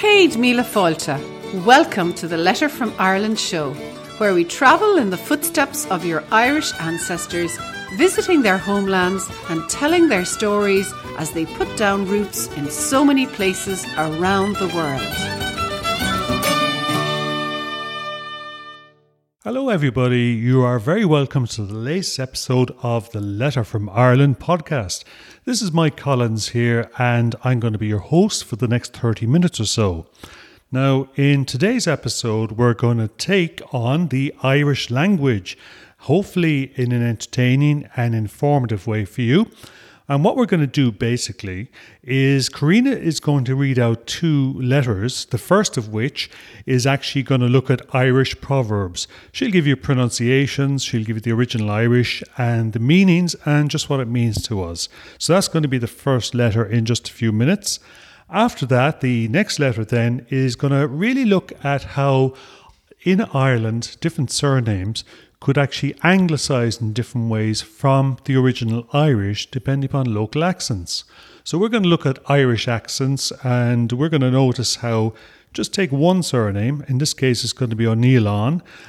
Céad Míle Fáilte. Welcome to the Letter from Ireland show, where we travel in the footsteps of your Irish ancestors, visiting their homelands and telling their stories as they put down roots in so many places around the world. Hello, everybody. You are very welcome to the latest episode of the Letter from Ireland podcast. This is Mike Collins here, and I'm going to be your host for the next 30 minutes or so. Now, in today's episode, we're going to take on the Irish language, hopefully in an entertaining and informative way for you. And what we're going to do basically is Karina is going to read out two letters, the first of which is actually going to look at Irish proverbs. She'll give you pronunciations, she'll give you the original Irish and the meanings and just what it means to us. So that's going to be the first letter in just a few minutes. After that, the next letter then is going to really look at how in Ireland different surnames could actually anglicise in different ways from the original Irish, depending upon local accents. So we're going to look at Irish accents and we're going to notice how just take one surname, in this case it's going to be O'Neill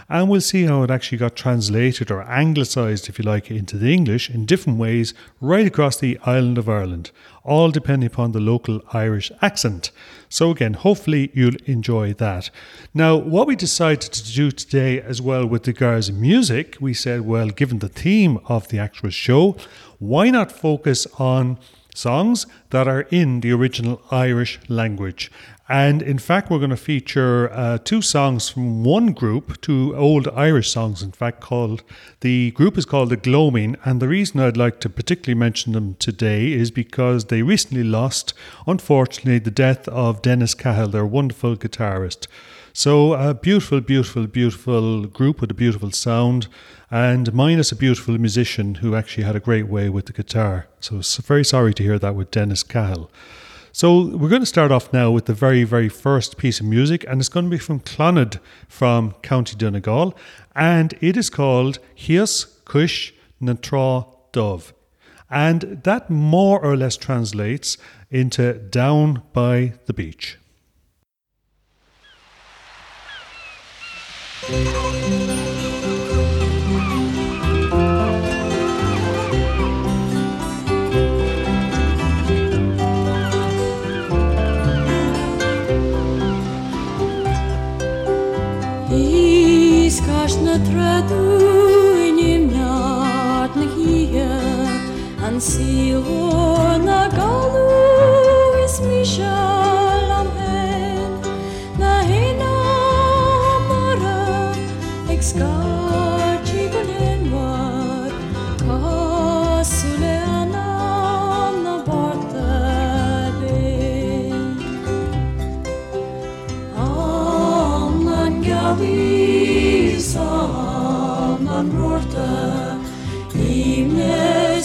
and we'll see how it actually got translated or anglicised, if you like, into the English in different ways right across the island of Ireland, all depending upon the local Irish accent. So, again, hopefully you'll enjoy that. Now, what we decided to do today as well with regards to music, we said, well, given the theme of the actual show, why not focus on songs that are in the original Irish language. And in fact, we're going to feature uh, two songs from one group, two old Irish songs, in fact, called the group is called the Gloaming. And the reason I'd like to particularly mention them today is because they recently lost, unfortunately, the death of Dennis Cahill, their wonderful guitarist. So, a beautiful, beautiful, beautiful group with a beautiful sound, and minus a beautiful musician who actually had a great way with the guitar. So, very sorry to hear that with Dennis Cahill. So, we're going to start off now with the very, very first piece of music, and it's going to be from Clannad from County Donegal, and it is called Hias Cush Natra Dove. And that more or less translates into Down by the Beach. Нежно традуй немятных иен, Ансило на голову смешать.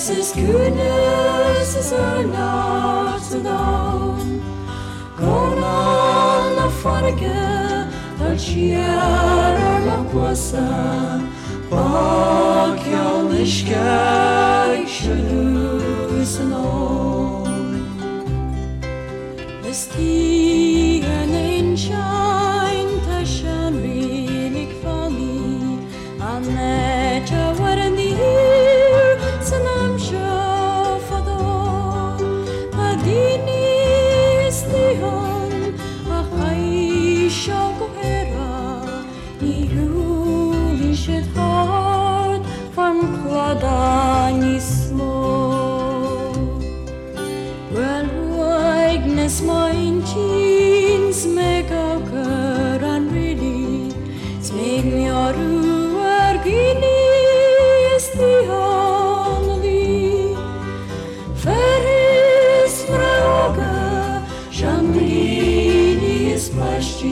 Jezus kunnen zijn achternaam. Con alla forca dal cielo la possa, bak yalışka işlüsün ol. Listigen in şan, deszcz,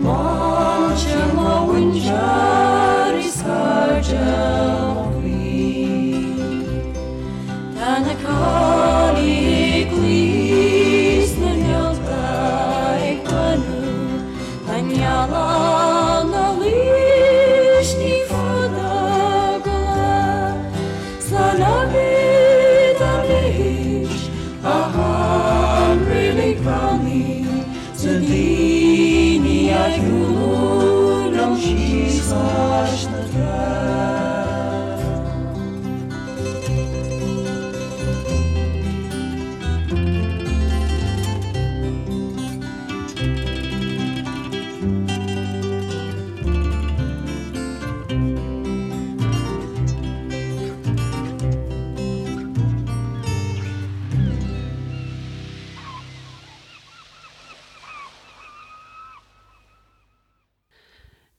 macie małyń dzień.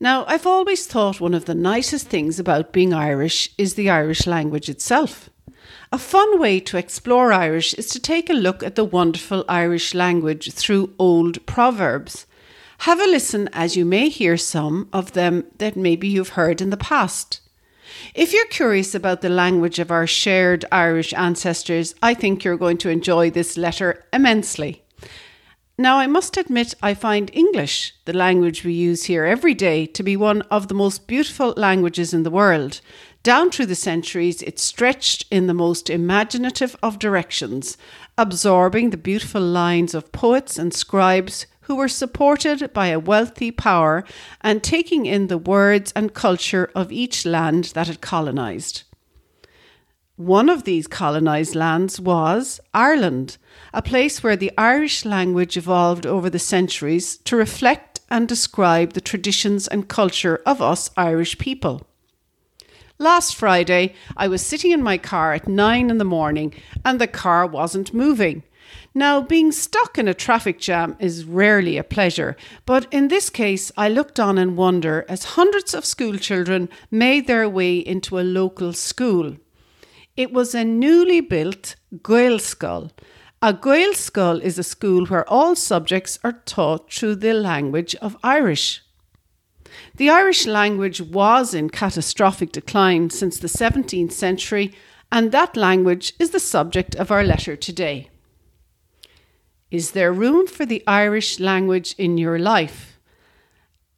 Now, I've always thought one of the nicest things about being Irish is the Irish language itself. A fun way to explore Irish is to take a look at the wonderful Irish language through old proverbs. Have a listen as you may hear some of them that maybe you've heard in the past. If you're curious about the language of our shared Irish ancestors, I think you're going to enjoy this letter immensely. Now, I must admit, I find English, the language we use here every day, to be one of the most beautiful languages in the world. Down through the centuries, it stretched in the most imaginative of directions, absorbing the beautiful lines of poets and scribes who were supported by a wealthy power and taking in the words and culture of each land that it colonised. One of these colonised lands was Ireland, a place where the Irish language evolved over the centuries to reflect and describe the traditions and culture of us Irish people. Last Friday, I was sitting in my car at nine in the morning and the car wasn't moving. Now, being stuck in a traffic jam is rarely a pleasure, but in this case, I looked on in wonder as hundreds of school children made their way into a local school. It was a newly built Gaelscoil. A Gaelscoil is a school where all subjects are taught through the language of Irish. The Irish language was in catastrophic decline since the 17th century, and that language is the subject of our letter today. Is there room for the Irish language in your life?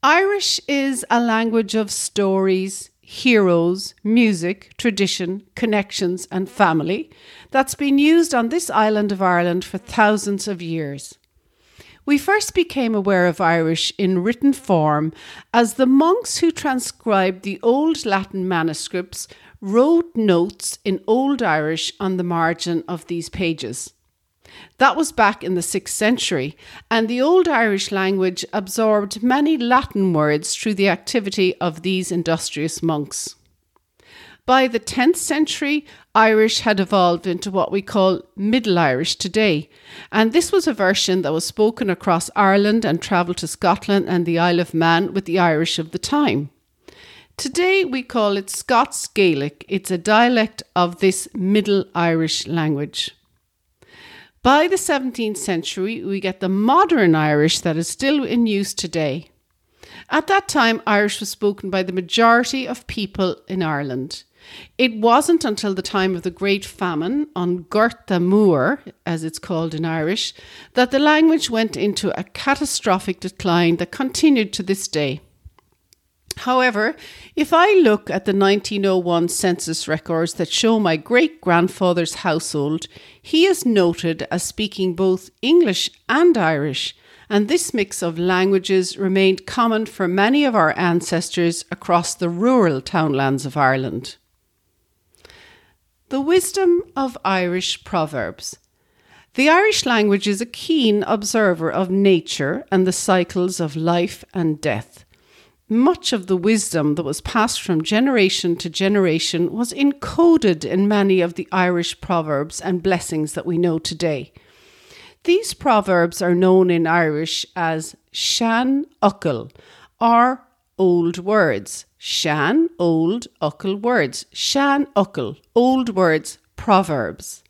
Irish is a language of stories, heroes, music, tradition, connections, and family that's been used on this island of Ireland for thousands of years. We first became aware of Irish in written form as the monks who transcribed the old Latin manuscripts wrote notes in Old Irish on the margin of these pages. That was back in the 6th century, and the Old Irish language absorbed many Latin words through the activity of these industrious monks. By the 10th century, Irish had evolved into what we call Middle Irish today, and this was a version that was spoken across Ireland and travelled to Scotland and the Isle of Man with the Irish of the time. Today we call it Scots Gaelic. It's a dialect of this Middle Irish language. By the 17th century, we get the modern Irish that is still in use today. At that time, Irish was spoken by the majority of people in Ireland. It wasn't until the time of the Great Famine on Gorta Mór, as it's called in Irish, that the language went into a catastrophic decline that continued to this day. However, if I look at the 1901 census records that show my great grandfather's household, he is noted as speaking both English and Irish, and this mix of languages remained common for many of our ancestors across the rural townlands of Ireland. The wisdom of Irish proverbs. The Irish language is a keen observer of nature and the cycles of life and death. Much of the wisdom that was passed from generation to generation was encoded in many of the Irish proverbs and blessings that we know today. These proverbs are known in Irish as Shan Uckle, or old words. Shan, old, Uckle words. Shan Uckle, old words, proverbs.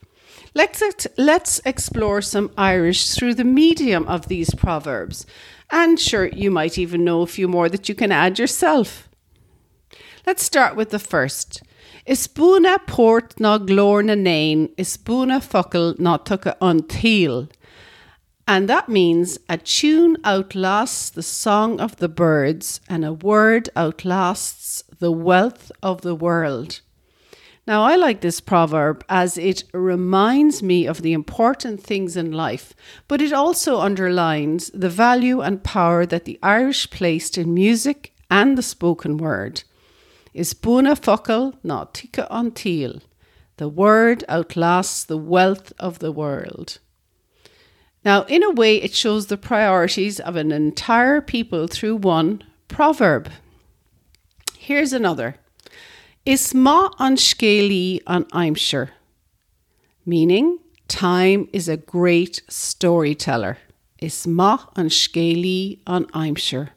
Let's, let's explore some Irish through the medium of these proverbs. And sure, you might even know a few more that you can add yourself. Let's start with the first. Ispuna port na glor na nain, ispuna fuckle na tucka until. And that means a tune outlasts the song of the birds, and a word outlasts the wealth of the world. Now, I like this proverb as it reminds me of the important things in life, but it also underlines the value and power that the Irish placed in music and the spoken word. Is buna focal not tika until. The word outlasts the wealth of the world. Now, in a way, it shows the priorities of an entire people through one proverb. Here's another. Is ma an scéalaí an aimsir, meaning time is a great storyteller. Is ma an scéalaí an aimsir.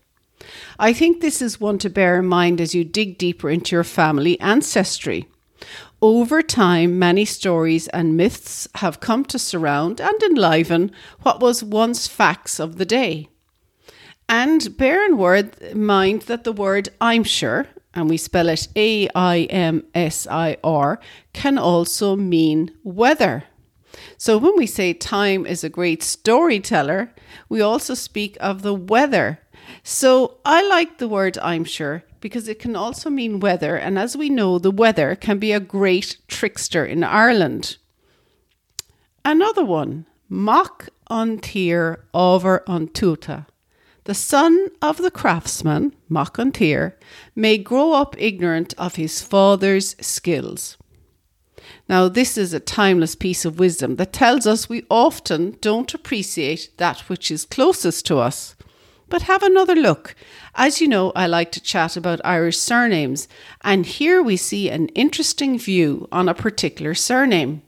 I think this is one to bear in mind as you dig deeper into your family ancestry. Over time, many stories and myths have come to surround and enliven what was once facts of the day. And bear in word, mind that the word I'm sure, and we spell it A I M S I R, can also mean weather. So when we say time is a great storyteller, we also speak of the weather. So I like the word I'm sure because it can also mean weather, and as we know, the weather can be a great trickster in Ireland. Another one, Mock on Tier over on Tuta. The son of the craftsman, Mock on Tier, may grow up ignorant of his father's skills. Now, this is a timeless piece of wisdom that tells us we often don't appreciate that which is closest to us. But have another look. As you know, I like to chat about Irish surnames, and here we see an interesting view on a particular surname.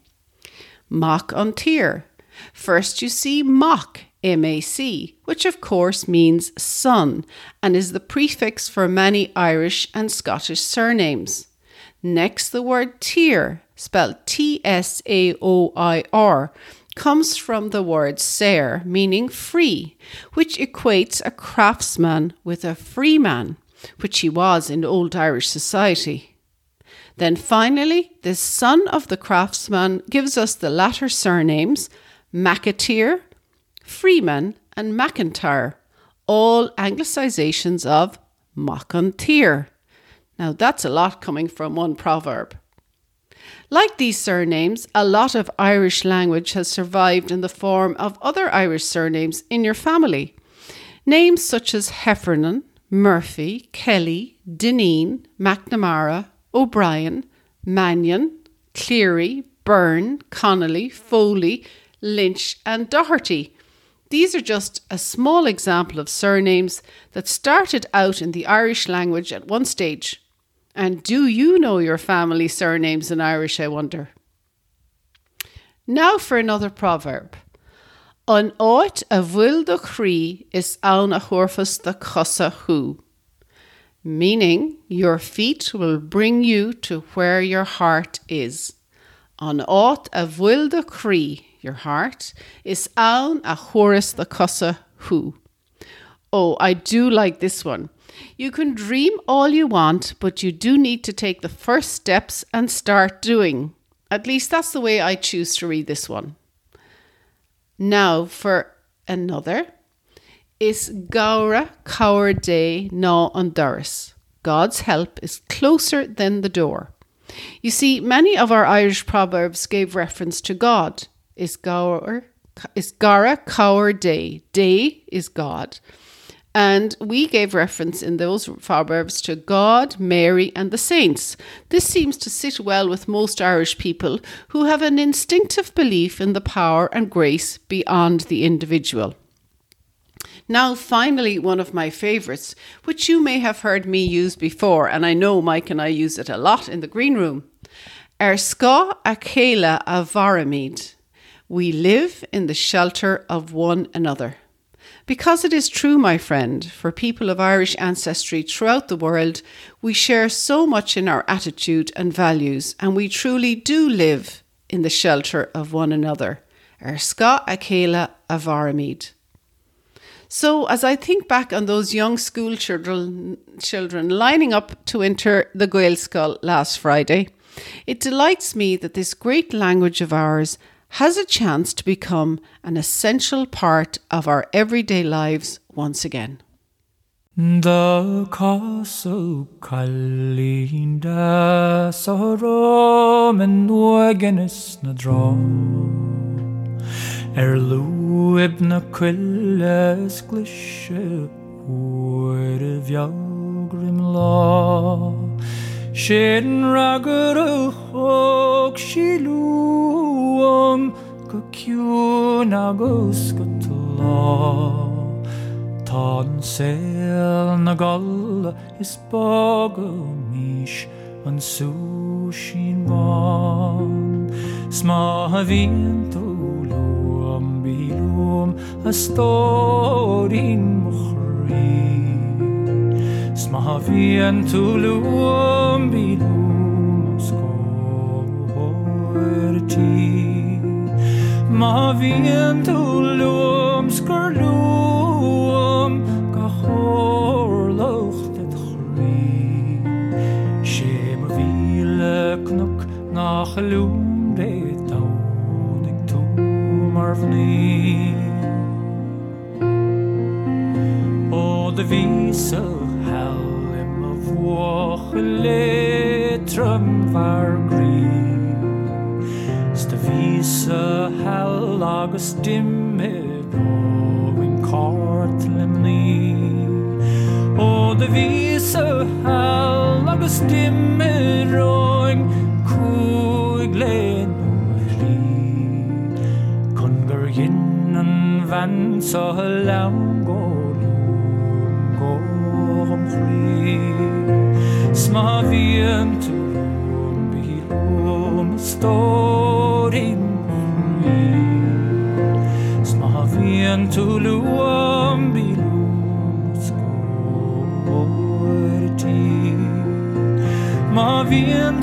Mac on. First, you see Mock, M A C, which of course means son and is the prefix for many Irish and Scottish surnames. Next, the word Tier, spelled T S A O I R, comes from the word ser, meaning free, which equates a craftsman with a free man, which he was in Old Irish society. Then finally, the son of the craftsman gives us the latter surnames McAteer, Freeman, and McIntyre, all anglicizations of Macantir. Now that's a lot coming from one proverb. Like these surnames, a lot of Irish language has survived in the form of other Irish surnames in your family. Names such as Heffernan, Murphy, Kelly, Dineen, McNamara, O'Brien, Mannion, Cleary, Byrne, Connolly, Foley, Lynch, and Doherty. These are just a small example of surnames that started out in the Irish language at one stage and do you know your family surnames in Irish, I wonder? Now for another proverb. An áit a bhfuil do chrí is ann a chorfas the cosa hu. Meaning, your feet will bring you to where your heart is. An áit a bhfuil do chrí, your heart, is ann a chorus the cosa who. Oh, I do like this one. You can dream all you want, but you do need to take the first steps and start doing. At least that's the way I choose to read this one. Now for another. Is Gaura Cower Day na on Doris? God's help is closer than the door. You see, many of our Irish proverbs gave reference to God. Is Gaur is Gara Cower Day. Day is God. And we gave reference in those proverbs to God, Mary, and the saints. This seems to sit well with most Irish people who have an instinctive belief in the power and grace beyond the individual. Now, finally, one of my favourites, which you may have heard me use before, and I know Mike and I use it a lot in the green room. Er ska akela avaramid. We live in the shelter of one another. Because it is true, my friend, for people of Irish ancestry throughout the world, we share so much in our attitude and values, and we truly do live in the shelter of one another. Erska Akela Avaramid. So, as I think back on those young school children, children lining up to enter the Gaelscoil last Friday, it delights me that this great language of ours has a chance to become an essential part of our everyday lives once again. The castle Kalinda Sorom and Wagenis na draw Er luib na quilles glishe Word of Yalgrim law Sin raggur a hog síúam go ciún agus go lá Tá na gal is bag míis an sú sin má Smá a vín tú am bíúm a stóín mo Smahavien tulum bilumos korti Mahavien tulum skarlum kahor loch det chri Shem vile knuk nach lum de taudik tu marvni O de visel årlig drømmer glir. Stavise hellag og stimme på en kar til en ny. Og det viser hellag og stimmer og en kogled og Kun Kan gå gjennom venn så langt. ma wiem, czy bilom står inom meg. Sma wiem, czy luom bilom skår tid. Ma wiem,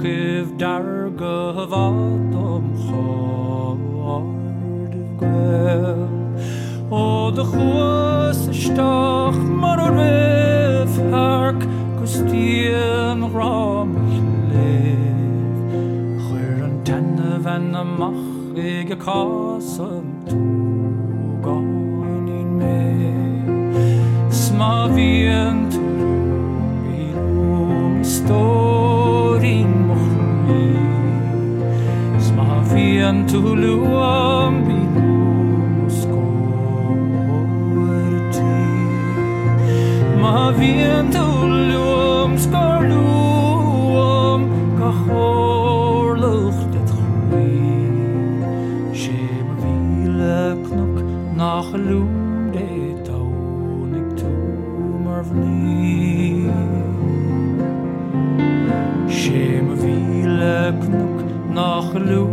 Cih dar go bhádom choáardh go. Ó de chuas isteach mar a rihthach gotíonrám le chuir an denna bhena amach ag a cáam víon tú luam bíúm scóirtí Ma víon tú luam scarlúam go chóirlucht het chrí sé a bhíle knok nach loom dé tú mar vní sé a bhíle nach loom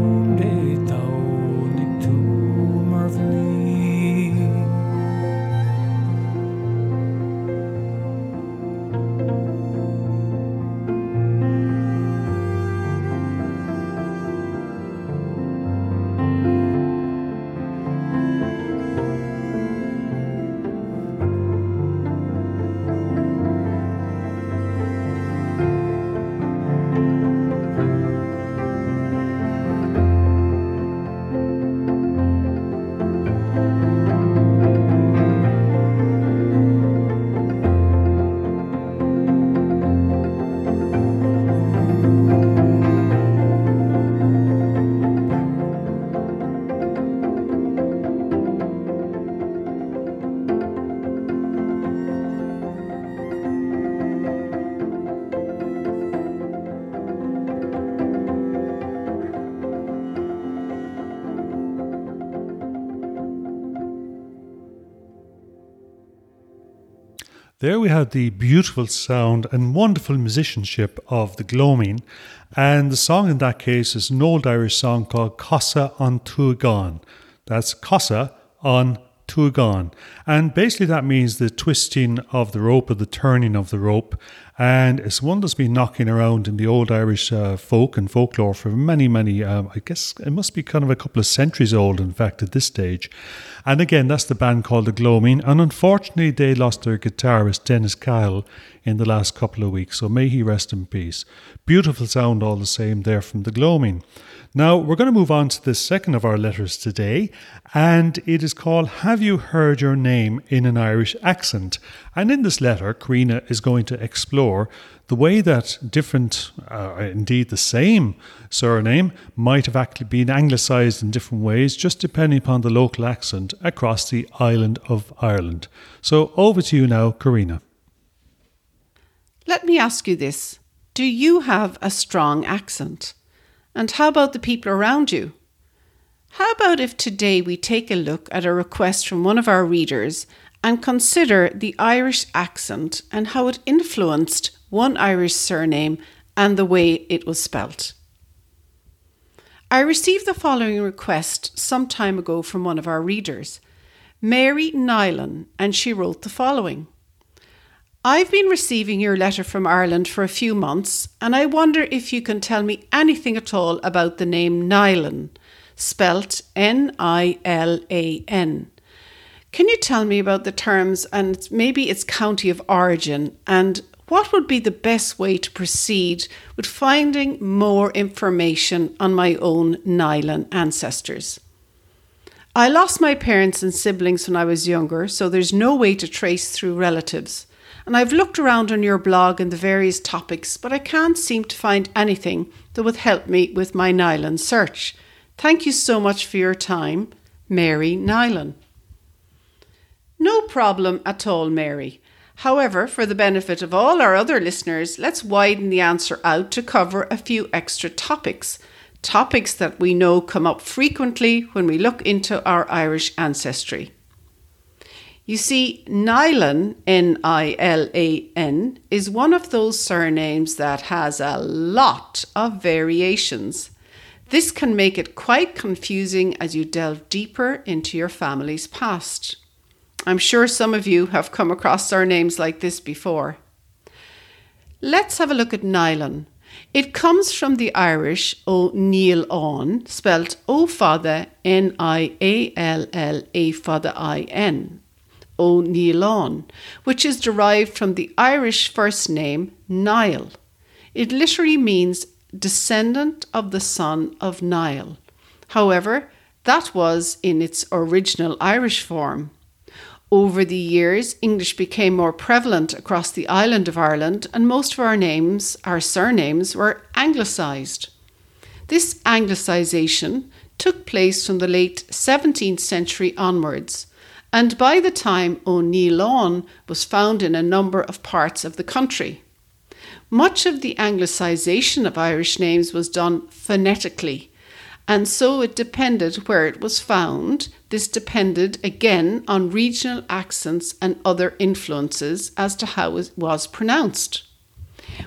There we had the beautiful sound and wonderful musicianship of the Gloaming, and the song in that case is an old Irish song called Casadh an tSúgáin. That's Casa on Tuagan. And basically that means the twisting of the rope or the turning of the rope. and it's one that's been knocking around in the old Irish uh, folk and folklore for many, many, um, I guess it must be kind of a couple of centuries old, in fact, at this stage. And again, that's the band called the Gloaming, and unfortunately, they lost their guitarist, Dennis Cahill, in the last couple of weeks, so may he rest in peace. Beautiful sound, all the same, there from the Gloaming. Now, we're going to move on to the second of our letters today, and it is called Have You Heard Your Name in an Irish Accent? And in this letter, Karina is going to explore the way that different, uh, indeed the same surname, might have actually been anglicised in different ways, just depending upon the local accent across the island of Ireland. So over to you now, Karina. Let me ask you this Do you have a strong accent? And how about the people around you? How about if today we take a look at a request from one of our readers and consider the Irish accent and how it influenced one Irish surname and the way it was spelt? I received the following request some time ago from one of our readers, Mary Nilan, and she wrote the following. I've been receiving your letter from Ireland for a few months, and I wonder if you can tell me anything at all about the name Nilan, spelt N I L A N. Can you tell me about the terms and maybe its county of origin, and what would be the best way to proceed with finding more information on my own Nilan ancestors? I lost my parents and siblings when I was younger, so there's no way to trace through relatives and I've looked around on your blog and the various topics, but I can't seem to find anything that would help me with my Nilan search. Thank you so much for your time, Mary Nilan. No problem at all, Mary. However, for the benefit of all our other listeners, let's widen the answer out to cover a few extra topics. Topics that we know come up frequently when we look into our Irish ancestry. You see, Nilan, N I L A N, is one of those surnames that has a lot of variations. This can make it quite confusing as you delve deeper into your family's past. I'm sure some of you have come across surnames like this before. Let's have a look at Nilan. It comes from the Irish O'Neill on, spelt O Father N I A L L A Father I N. O'Neillon, which is derived from the Irish first name Niall. It literally means descendant of the son of Niall. However, that was in its original Irish form. Over the years, English became more prevalent across the island of Ireland, and most of our names, our surnames, were anglicised. This anglicisation took place from the late 17th century onwards, and by the time O'Neillon was found in a number of parts of the country. Much of the anglicisation of Irish names was done phonetically, and so it depended where it was found. This depended again on regional accents and other influences as to how it was pronounced.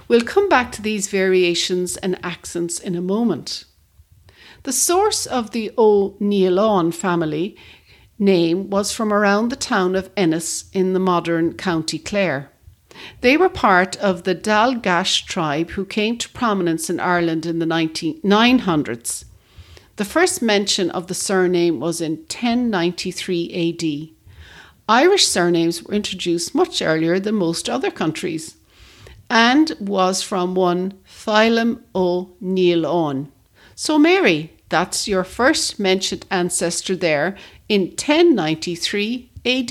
We'll come back to these variations and accents in a moment. The source of the O'Neillon family name was from around the town of Ennis in the modern County Clare. They were part of the Dál gCais tribe who came to prominence in Ireland in the 900s. The first mention of the surname was in 1093 AD. Irish surnames were introduced much earlier than most other countries and was from one Phelim O'Neill So, Mary, that's your first mentioned ancestor there in 1093 AD.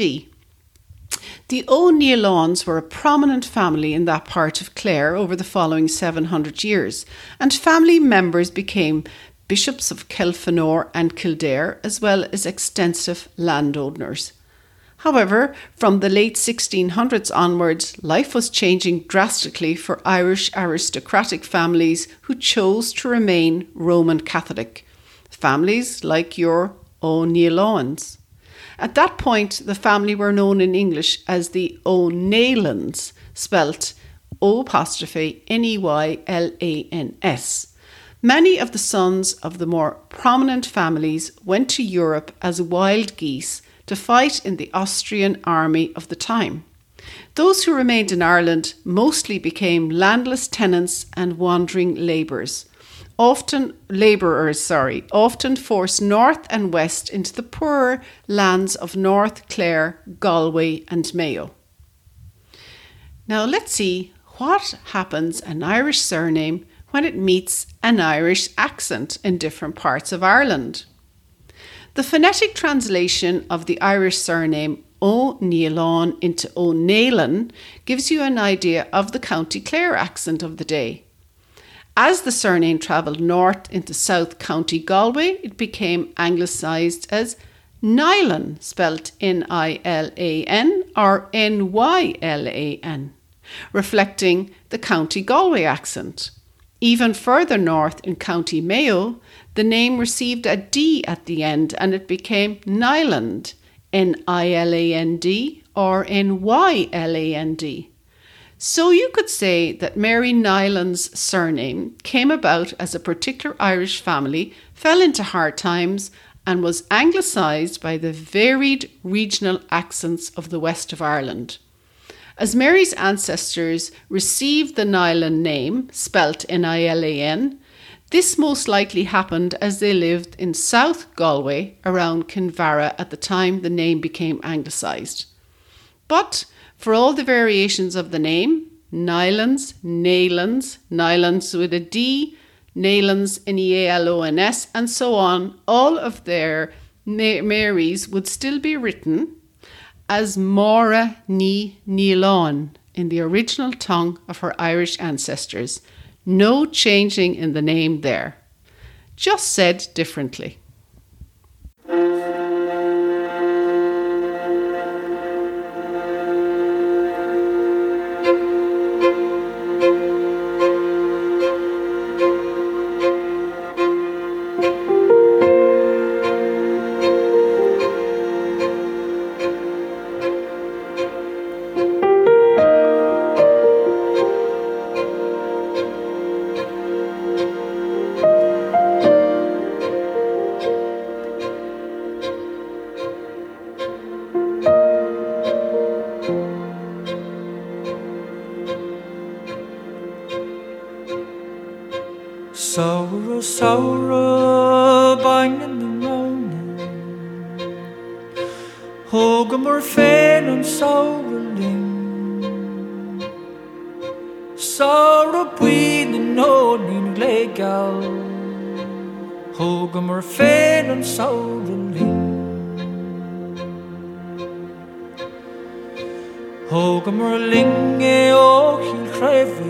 The O'Neillons were a prominent family in that part of Clare over the following 700 years, and family members became bishops of Kilfenora and Kildare, as well as extensive landowners. However, from the late 1600s onwards, life was changing drastically for Irish aristocratic families who chose to remain Roman Catholic. Families like your O'Neillons. At that point, the family were known in English as the O'Neylans, spelt O apostrophe N E Y L A N S. Many of the sons of the more prominent families went to Europe as wild geese to fight in the Austrian army of the time. Those who remained in Ireland mostly became landless tenants and wandering labourers, often labourers, sorry, often forced north and west into the poorer lands of North Clare, Galway, and Mayo. Now let's see what happens an Irish surname when it meets an Irish accent in different parts of Ireland. The phonetic translation of the Irish surname O'Neillon into O'Neilan gives you an idea of the County Clare accent of the day. As the surname travelled north into South County Galway, it became anglicised as Nylan, spelt N I L A N or N Y L A N, reflecting the County Galway accent. Even further north in County Mayo, the name received a D at the end and it became Nyland, N I L A N D or N Y L A N D. So you could say that Mary Nyland's surname came about as a particular Irish family fell into hard times and was anglicised by the varied regional accents of the west of Ireland. As Mary's ancestors received the Nilan name, spelt N I L A N, this most likely happened as they lived in South Galway around Kinvara at the time the name became anglicised. But for all the variations of the name, Nylons, Nylons, Nylons with a D, Nylons, N-E-A-L-O-N-S, and so on, all of their Marys would still be written as Mora Ni Nilon in the original tongue of her Irish ancestors. No changing in the name there. Just said differently. Sorrow, sorrow, bang in the morning. Oh, Hogan mar féin an saoling Sorrow buin an nóín légal Hogan mar féin an saoling Hogan mar linge ó hín chréfeh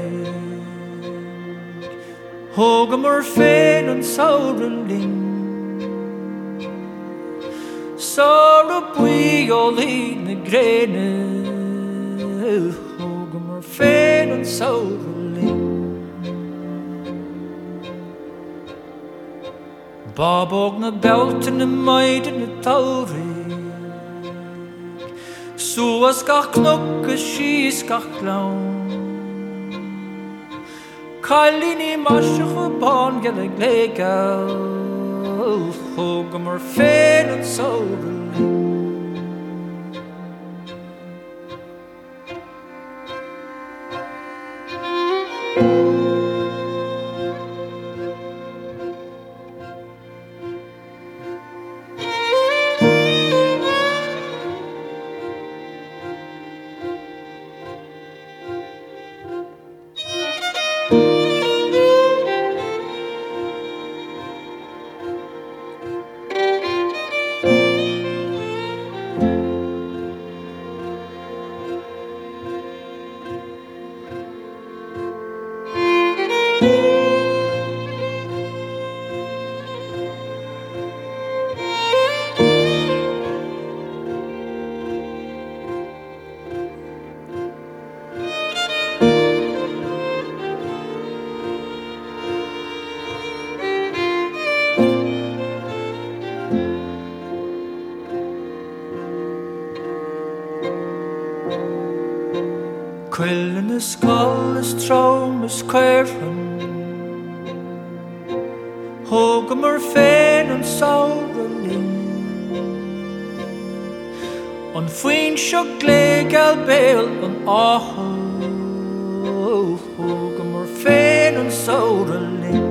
Hoga mar féin an saoling Sá bui ó lí na gréine Hoga mar féin an saoling Babog na belta na maidide na taurí Suas gach Chalíní marse chupáin gan ag léá Thóga mar féad an sógan. Quillen is skull is trom is cuirhan Hoga mar féin an saoling an faoin seo légal béal an áthú go mar féin an saora lin.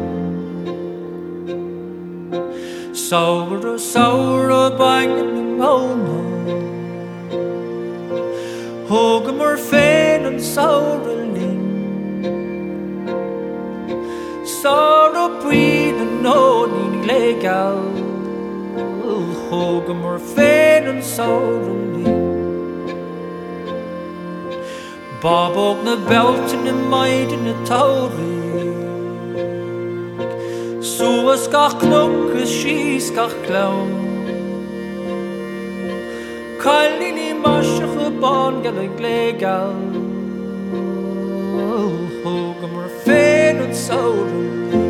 Saura saura bain na móna Thga mar féin an saoran lí Sá ó puin an nóí légal Thga mar féin an saoran lí Bob op na beltin na maidin na taí Suas gachlum gus síos gachlá Calíní marseach a ban gal ag légal Thga mar féin an saoran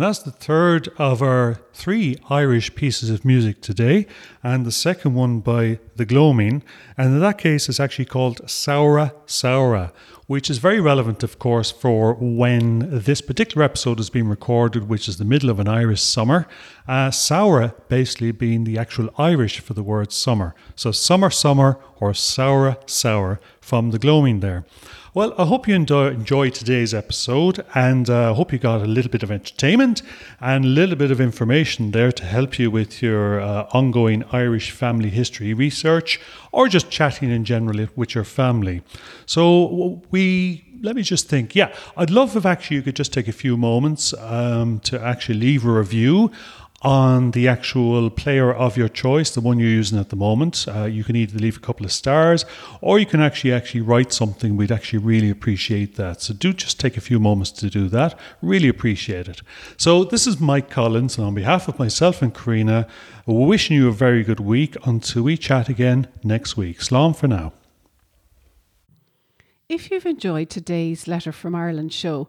And that's the third of our three Irish pieces of music today, and the second one by the Gloaming. And in that case, it's actually called Samhradh Samhradh, which is very relevant, of course, for when this particular episode is being recorded, which is the middle of an Irish summer. Uh, Samhradh basically being the actual Irish for the word summer. So summer, summer, or Saura Sour from the Gloaming there. Well, I hope you enjoy, today's episode and I uh, hope you got a little bit of entertainment and a little bit of information there to help you with your uh, ongoing Irish family history research or just chatting in general with your family. So, we let me just think. Yeah, I'd love if actually you could just take a few moments um, to actually leave a review on the actual player of your choice, the one you're using at the moment. Uh, you can either leave a couple of stars or you can actually actually write something. We'd actually really appreciate that. So do just take a few moments to do that. Really appreciate it. So this is Mike Collins, and on behalf of myself and Karina, we're wishing you a very good week until we chat again next week. Slán for now. If you've enjoyed today's Letter from Ireland show,